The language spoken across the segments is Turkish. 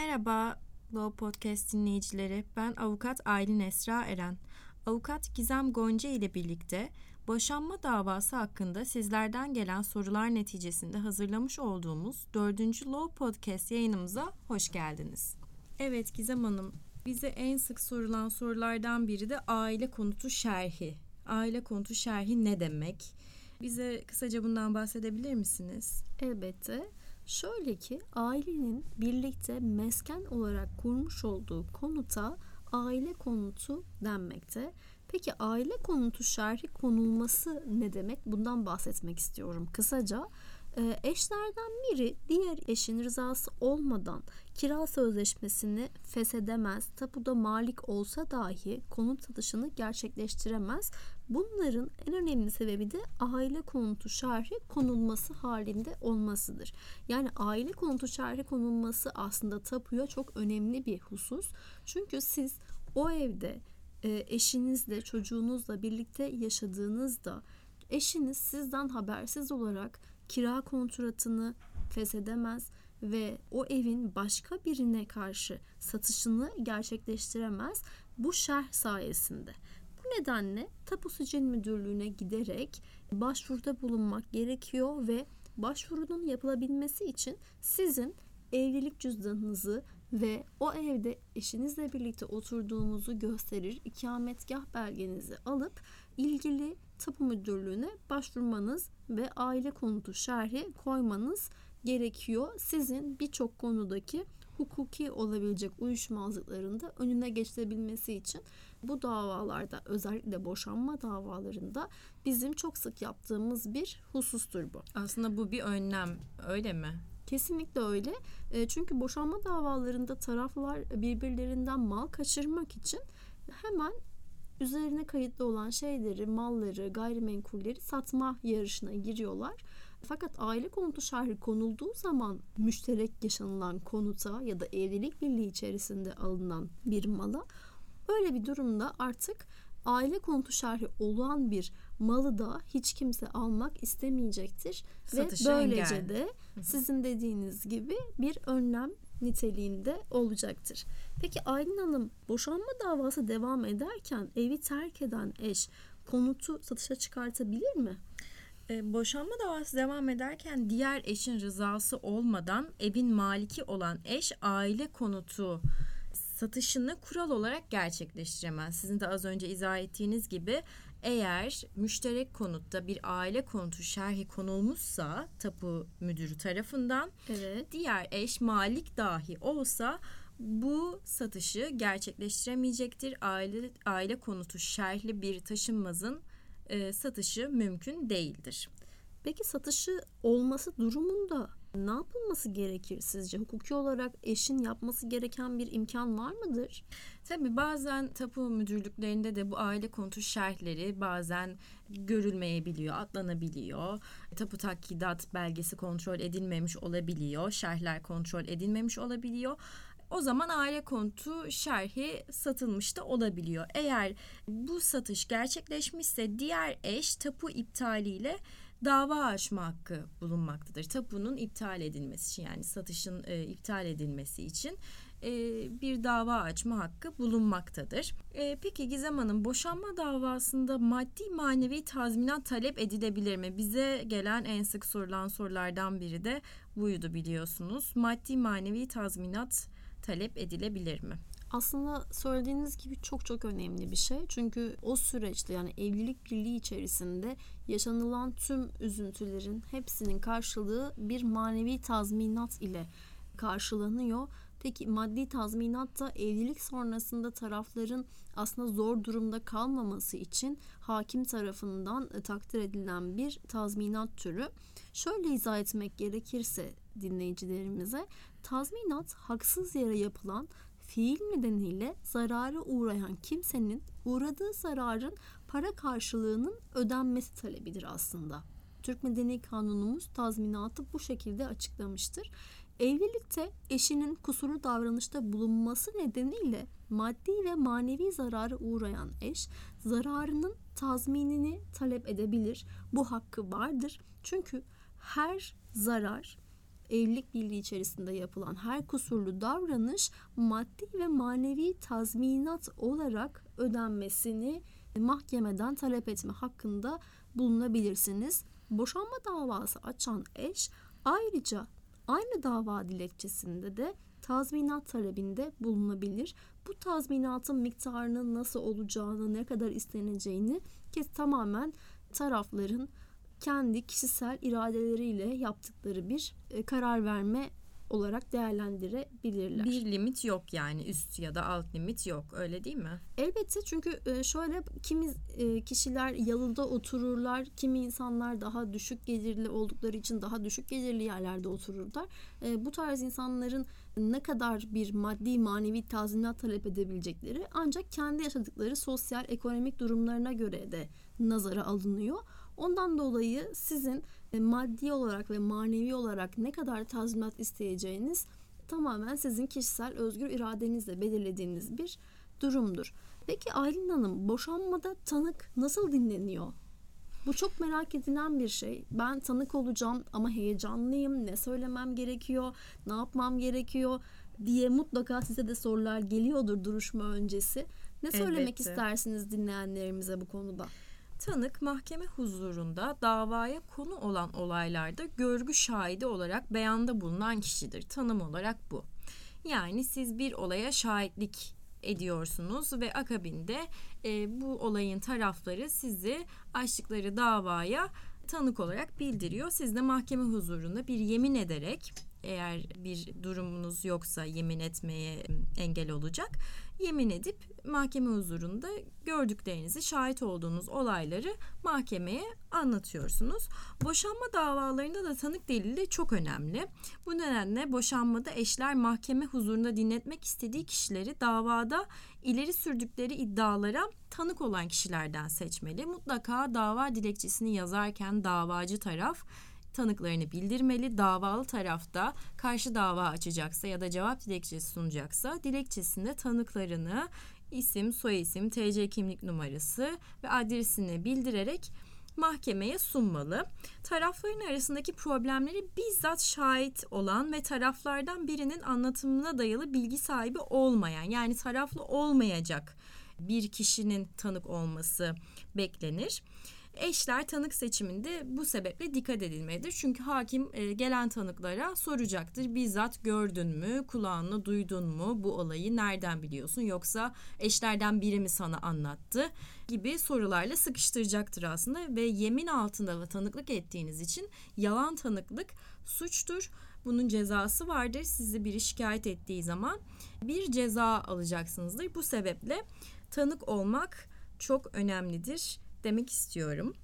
Merhaba Law Podcast dinleyicileri. Ben avukat Aylin Esra Eren. Avukat Gizem Gonca ile birlikte boşanma davası hakkında sizlerden gelen sorular neticesinde hazırlamış olduğumuz 4. Law Podcast yayınımıza hoş geldiniz. Evet Gizem Hanım, bize en sık sorulan sorulardan biri de aile konutu şerhi. Aile konutu şerhi ne demek? Bize kısaca bundan bahsedebilir misiniz? Elbette. Şöyle ki ailenin birlikte mesken olarak kurmuş olduğu konuta aile konutu denmekte. Peki aile konutu şerhi konulması ne demek? Bundan bahsetmek istiyorum kısaca. Ee, eşlerden biri diğer eşin rızası olmadan kira sözleşmesini feshedemez, tapuda malik olsa dahi konut satışını gerçekleştiremez. Bunların en önemli sebebi de aile konutu şerhi konulması halinde olmasıdır. Yani aile konutu şerhi konulması aslında tapuya çok önemli bir husus. Çünkü siz o evde e, eşinizle, çocuğunuzla birlikte yaşadığınızda eşiniz sizden habersiz olarak kira kontratını feshedemez ve o evin başka birine karşı satışını gerçekleştiremez bu şerh sayesinde. Bu nedenle Tapu Sicil Müdürlüğü'ne giderek başvuruda bulunmak gerekiyor ve başvurunun yapılabilmesi için sizin evlilik cüzdanınızı ve o evde eşinizle birlikte oturduğunuzu gösterir ikametgah belgenizi alıp ilgili tapu müdürlüğüne başvurmanız ve aile konutu şerhi koymanız gerekiyor. Sizin birçok konudaki hukuki olabilecek uyuşmazlıkların da önüne geçilebilmesi için bu davalarda özellikle boşanma davalarında bizim çok sık yaptığımız bir husustur bu. Aslında bu bir önlem öyle mi? Kesinlikle öyle. E, çünkü boşanma davalarında taraflar birbirlerinden mal kaçırmak için hemen üzerine kayıtlı olan şeyleri, malları, gayrimenkulleri satma yarışına giriyorlar. Fakat aile konutu şerhi konulduğu zaman müşterek yaşanılan konuta ya da evlilik birliği içerisinde alınan bir mala öyle bir durumda artık aile konutu şerhi olan bir malı da hiç kimse almak istemeyecektir Satışı ve böylece engel. de sizin dediğiniz gibi bir önlem niteliğinde olacaktır. Peki Aylin Hanım boşanma davası devam ederken evi terk eden eş konutu satışa çıkartabilir mi? E, boşanma davası devam ederken diğer eşin rızası olmadan evin maliki olan eş aile konutu satışını kural olarak gerçekleştiremez. Sizin de az önce izah ettiğiniz gibi eğer müşterek konutta bir aile konutu şerhi konulmuşsa tapu müdürü tarafından evet. diğer eş malik dahi olsa bu satışı gerçekleştiremeyecektir. Aile aile konutu şerhli bir taşınmazın e, satışı mümkün değildir. Peki satışı olması durumunda ne yapılması gerekir sizce? Hukuki olarak eşin yapması gereken bir imkan var mıdır? Tabii bazen tapu müdürlüklerinde de bu aile konutu şerhleri bazen görülmeyebiliyor, atlanabiliyor. Tapu takkidat belgesi kontrol edilmemiş olabiliyor, şerhler kontrol edilmemiş olabiliyor. O zaman aile konutu şerhi satılmış da olabiliyor. Eğer bu satış gerçekleşmişse diğer eş tapu iptaliyle dava açma hakkı bulunmaktadır. Tapunun iptal edilmesi için yani satışın e, iptal edilmesi için e, bir dava açma hakkı bulunmaktadır. E, peki Gizem Hanım boşanma davasında maddi manevi tazminat talep edilebilir mi? Bize gelen en sık sorulan sorulardan biri de buydu biliyorsunuz. Maddi manevi tazminat talep edilebilir mi? Aslında söylediğiniz gibi çok çok önemli bir şey. Çünkü o süreçte yani evlilik birliği içerisinde yaşanılan tüm üzüntülerin hepsinin karşılığı bir manevi tazminat ile karşılanıyor. Peki maddi tazminat da evlilik sonrasında tarafların aslında zor durumda kalmaması için hakim tarafından e, takdir edilen bir tazminat türü. Şöyle izah etmek gerekirse dinleyicilerimize tazminat haksız yere yapılan fiil nedeniyle zarara uğrayan kimsenin uğradığı zararın para karşılığının ödenmesi talebidir aslında. Türk Medeni Kanunumuz tazminatı bu şekilde açıklamıştır. Evlilikte eşinin kusuru davranışta bulunması nedeniyle maddi ve manevi zarara uğrayan eş zararının tazminini talep edebilir. Bu hakkı vardır. Çünkü her zarar evlilik birliği içerisinde yapılan her kusurlu davranış maddi ve manevi tazminat olarak ödenmesini mahkemeden talep etme hakkında bulunabilirsiniz. Boşanma davası açan eş ayrıca aynı dava dilekçesinde de tazminat talebinde bulunabilir. Bu tazminatın miktarının nasıl olacağını, ne kadar isteneceğini kes tamamen tarafların kendi kişisel iradeleriyle yaptıkları bir e, karar verme olarak değerlendirebilirler. Bir limit yok yani üst ya da alt limit yok öyle değil mi? Elbette çünkü e, şöyle kimi e, kişiler yalıda otururlar, kimi insanlar daha düşük gelirli oldukları için daha düşük gelirli yerlerde otururlar. Bu tarz insanların ne kadar bir maddi manevi tazminat talep edebilecekleri ancak kendi yaşadıkları sosyal ekonomik durumlarına göre de nazara alınıyor. Ondan dolayı sizin e, maddi olarak ve manevi olarak ne kadar tazminat isteyeceğiniz tamamen sizin kişisel özgür iradenizle belirlediğiniz bir durumdur. Peki Aylin Hanım boşanmada tanık nasıl dinleniyor? Bu çok merak edilen bir şey. Ben tanık olacağım ama heyecanlıyım. Ne söylemem gerekiyor? Ne yapmam gerekiyor? diye mutlaka size de sorular geliyordur duruşma öncesi. Ne söylemek Elbette. istersiniz dinleyenlerimize bu konuda? Tanık mahkeme huzurunda davaya konu olan olaylarda görgü şahidi olarak beyanda bulunan kişidir. Tanım olarak bu. Yani siz bir olaya şahitlik ediyorsunuz ve akabinde e, bu olayın tarafları sizi açtıkları davaya tanık olarak bildiriyor. Siz de mahkeme huzurunda bir yemin ederek eğer bir durumunuz yoksa yemin etmeye engel olacak. Yemin edip mahkeme huzurunda gördüklerinizi, şahit olduğunuz olayları mahkemeye anlatıyorsunuz. Boşanma davalarında da tanık delili çok önemli. Bu nedenle boşanmada eşler mahkeme huzurunda dinletmek istediği kişileri davada ileri sürdükleri iddialara tanık olan kişilerden seçmeli. Mutlaka dava dilekçesini yazarken davacı taraf tanıklarını bildirmeli. Davalı tarafta karşı dava açacaksa ya da cevap dilekçesi sunacaksa dilekçesinde tanıklarını isim, soyisim, TC kimlik numarası ve adresini bildirerek mahkemeye sunmalı. Tarafların arasındaki problemleri bizzat şahit olan ve taraflardan birinin anlatımına dayalı bilgi sahibi olmayan yani taraflı olmayacak bir kişinin tanık olması beklenir. Eşler tanık seçiminde bu sebeple dikkat edilmelidir. Çünkü hakim e, gelen tanıklara soracaktır. Bizzat gördün mü, kulağınla duydun mu bu olayı nereden biliyorsun yoksa eşlerden biri mi sana anlattı gibi sorularla sıkıştıracaktır aslında ve yemin altında tanıklık ettiğiniz için yalan tanıklık suçtur. Bunun cezası vardır. Sizi biri şikayet ettiği zaman bir ceza alacaksınızdır. Bu sebeple tanık olmak çok önemlidir demek istiyorum.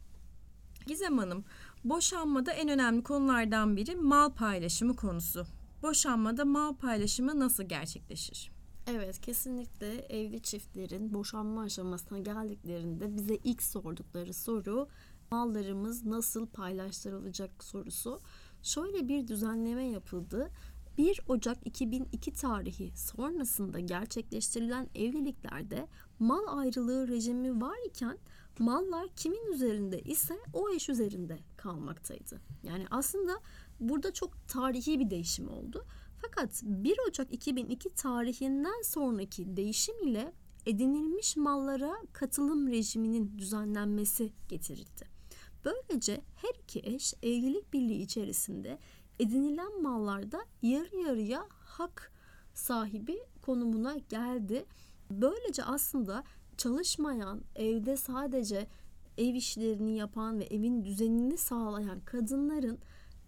Gizem Hanım, boşanmada en önemli konulardan biri mal paylaşımı konusu. Boşanmada mal paylaşımı nasıl gerçekleşir? Evet kesinlikle evli çiftlerin boşanma aşamasına geldiklerinde bize ilk sordukları soru mallarımız nasıl paylaştırılacak sorusu. Şöyle bir düzenleme yapıldı. 1 Ocak 2002 tarihi sonrasında gerçekleştirilen evliliklerde mal ayrılığı rejimi var iken mallar kimin üzerinde ise o eş üzerinde kalmaktaydı. Yani aslında burada çok tarihi bir değişim oldu. Fakat 1 Ocak 2002 tarihinden sonraki değişim ile edinilmiş mallara katılım rejiminin düzenlenmesi getirildi. Böylece her iki eş evlilik birliği içerisinde edinilen mallarda yarı yarıya hak sahibi konumuna geldi. Böylece aslında çalışmayan, evde sadece ev işlerini yapan ve evin düzenini sağlayan kadınların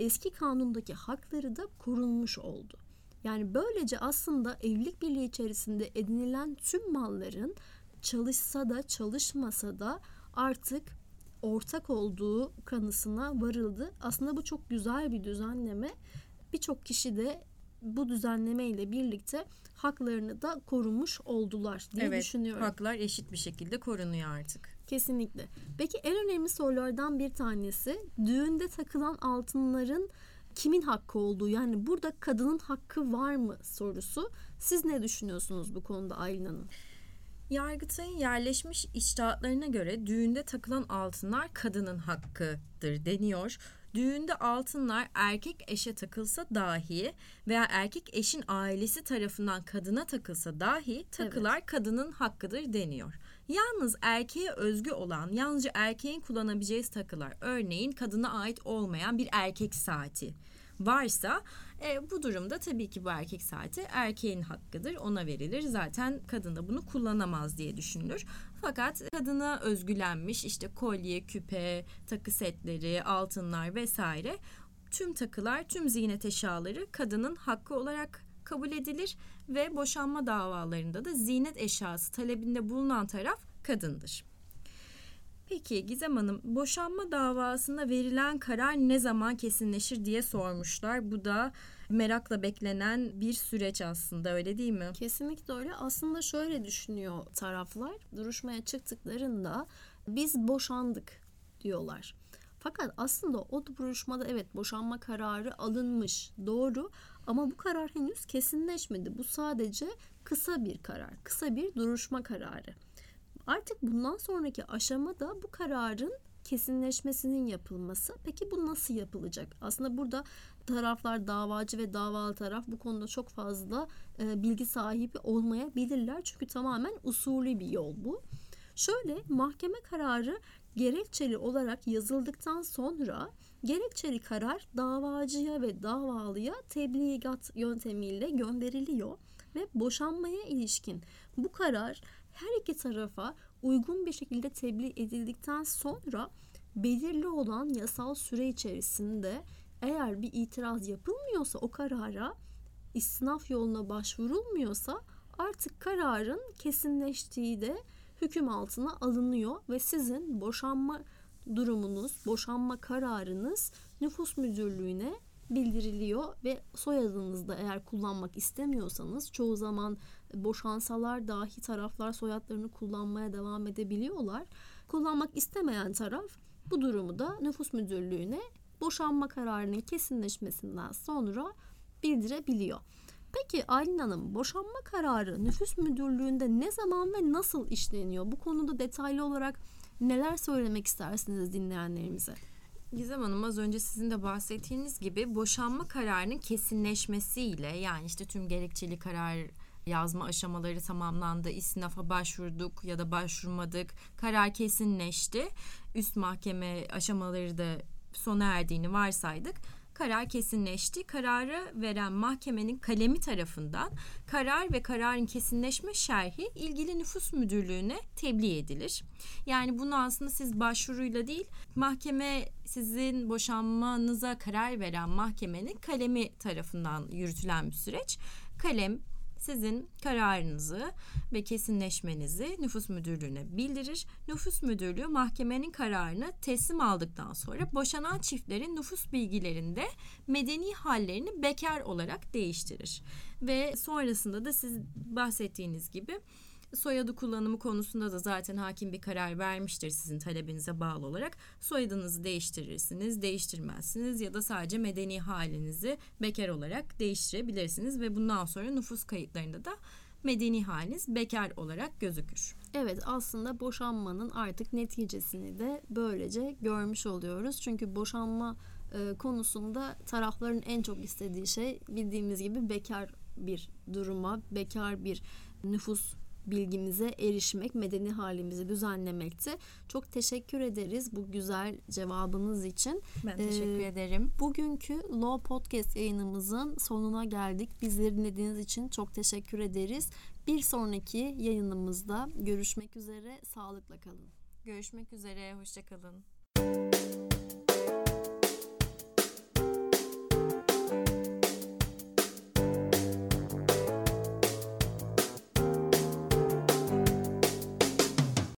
eski kanundaki hakları da korunmuş oldu. Yani böylece aslında evlilik birliği içerisinde edinilen tüm malların çalışsa da çalışmasa da artık ortak olduğu kanısına varıldı. Aslında bu çok güzel bir düzenleme. Birçok kişi de bu düzenleme ile birlikte haklarını da korumuş oldular diye evet, düşünüyorum. Haklar eşit bir şekilde korunuyor artık. Kesinlikle. Peki en önemli sorulardan bir tanesi düğünde takılan altınların kimin hakkı olduğu yani burada kadının hakkı var mı sorusu. Siz ne düşünüyorsunuz bu konuda Aylin Hanım? Yargıtay'ın yerleşmiş içtihatlarına göre düğünde takılan altınlar kadının hakkıdır deniyor. Düğünde altınlar erkek eşe takılsa dahi veya erkek eşin ailesi tarafından kadına takılsa dahi takılar evet. kadının hakkıdır deniyor. Yalnız erkeğe özgü olan yalnızca erkeğin kullanabileceği takılar örneğin kadına ait olmayan bir erkek saati varsa e, bu durumda tabii ki bu erkek saati erkeğin hakkıdır ona verilir zaten kadın da bunu kullanamaz diye düşünülür. Fakat kadına özgülenmiş işte kolye, küpe, takı setleri, altınlar vesaire tüm takılar, tüm ziynet eşyaları kadının hakkı olarak kabul edilir ve boşanma davalarında da ziynet eşyası talebinde bulunan taraf kadındır. Peki Gizem Hanım boşanma davasında verilen karar ne zaman kesinleşir diye sormuşlar. Bu da merakla beklenen bir süreç aslında öyle değil mi? Kesinlikle öyle. Aslında şöyle düşünüyor taraflar. Duruşmaya çıktıklarında biz boşandık diyorlar. Fakat aslında o duruşmada evet boşanma kararı alınmış doğru ama bu karar henüz kesinleşmedi. Bu sadece kısa bir karar, kısa bir duruşma kararı. Artık bundan sonraki aşama da bu kararın kesinleşmesinin yapılması. Peki bu nasıl yapılacak? Aslında burada taraflar davacı ve davalı taraf bu konuda çok fazla e, bilgi sahibi olmayabilirler. Çünkü tamamen usulü bir yol bu. Şöyle mahkeme kararı gerekçeli olarak yazıldıktan sonra gerekçeli karar davacıya ve davalıya tebligat yöntemiyle gönderiliyor ve boşanmaya ilişkin bu karar her iki tarafa uygun bir şekilde tebliğ edildikten sonra belirli olan yasal süre içerisinde eğer bir itiraz yapılmıyorsa o karara istinaf yoluna başvurulmuyorsa artık kararın kesinleştiği de hüküm altına alınıyor ve sizin boşanma durumunuz, boşanma kararınız nüfus müdürlüğüne bildiriliyor ve soyadınızda eğer kullanmak istemiyorsanız çoğu zaman boşansalar dahi taraflar soyadlarını kullanmaya devam edebiliyorlar. Kullanmak istemeyen taraf bu durumu da nüfus müdürlüğüne boşanma kararının kesinleşmesinden sonra bildirebiliyor. Peki Aylin Hanım boşanma kararı nüfus müdürlüğünde ne zaman ve nasıl işleniyor? Bu konuda detaylı olarak neler söylemek istersiniz dinleyenlerimize? Gizem Hanım az önce sizin de bahsettiğiniz gibi boşanma kararının kesinleşmesiyle yani işte tüm gerekçeli karar yazma aşamaları tamamlandı. İstinafa başvurduk ya da başvurmadık. Karar kesinleşti. Üst mahkeme aşamaları da sona erdiğini varsaydık karar kesinleşti. Kararı veren mahkemenin kalemi tarafından karar ve kararın kesinleşme şerhi ilgili nüfus müdürlüğüne tebliğ edilir. Yani bunu aslında siz başvuruyla değil mahkeme sizin boşanmanıza karar veren mahkemenin kalemi tarafından yürütülen bir süreç. Kalem sizin kararınızı ve kesinleşmenizi nüfus müdürlüğüne bildirir. Nüfus müdürlüğü mahkemenin kararını teslim aldıktan sonra boşanan çiftlerin nüfus bilgilerinde medeni hallerini bekar olarak değiştirir. Ve sonrasında da siz bahsettiğiniz gibi Soyadı kullanımı konusunda da zaten hakim bir karar vermiştir sizin talebinize bağlı olarak. Soyadınızı değiştirirsiniz, değiştirmezsiniz ya da sadece medeni halinizi bekar olarak değiştirebilirsiniz ve bundan sonra nüfus kayıtlarında da medeni haliniz bekar olarak gözükür. Evet aslında boşanmanın artık neticesini de böylece görmüş oluyoruz. Çünkü boşanma e, konusunda tarafların en çok istediği şey bildiğimiz gibi bekar bir duruma, bekar bir nüfus bilgimize erişmek, medeni halimizi düzenlemekti. Çok teşekkür ederiz bu güzel cevabınız için. Ben teşekkür ee, ederim. Bugünkü Law Podcast yayınımızın sonuna geldik. Bizleri dinlediğiniz için çok teşekkür ederiz. Bir sonraki yayınımızda görüşmek üzere. Sağlıkla kalın. Görüşmek üzere. Hoşçakalın.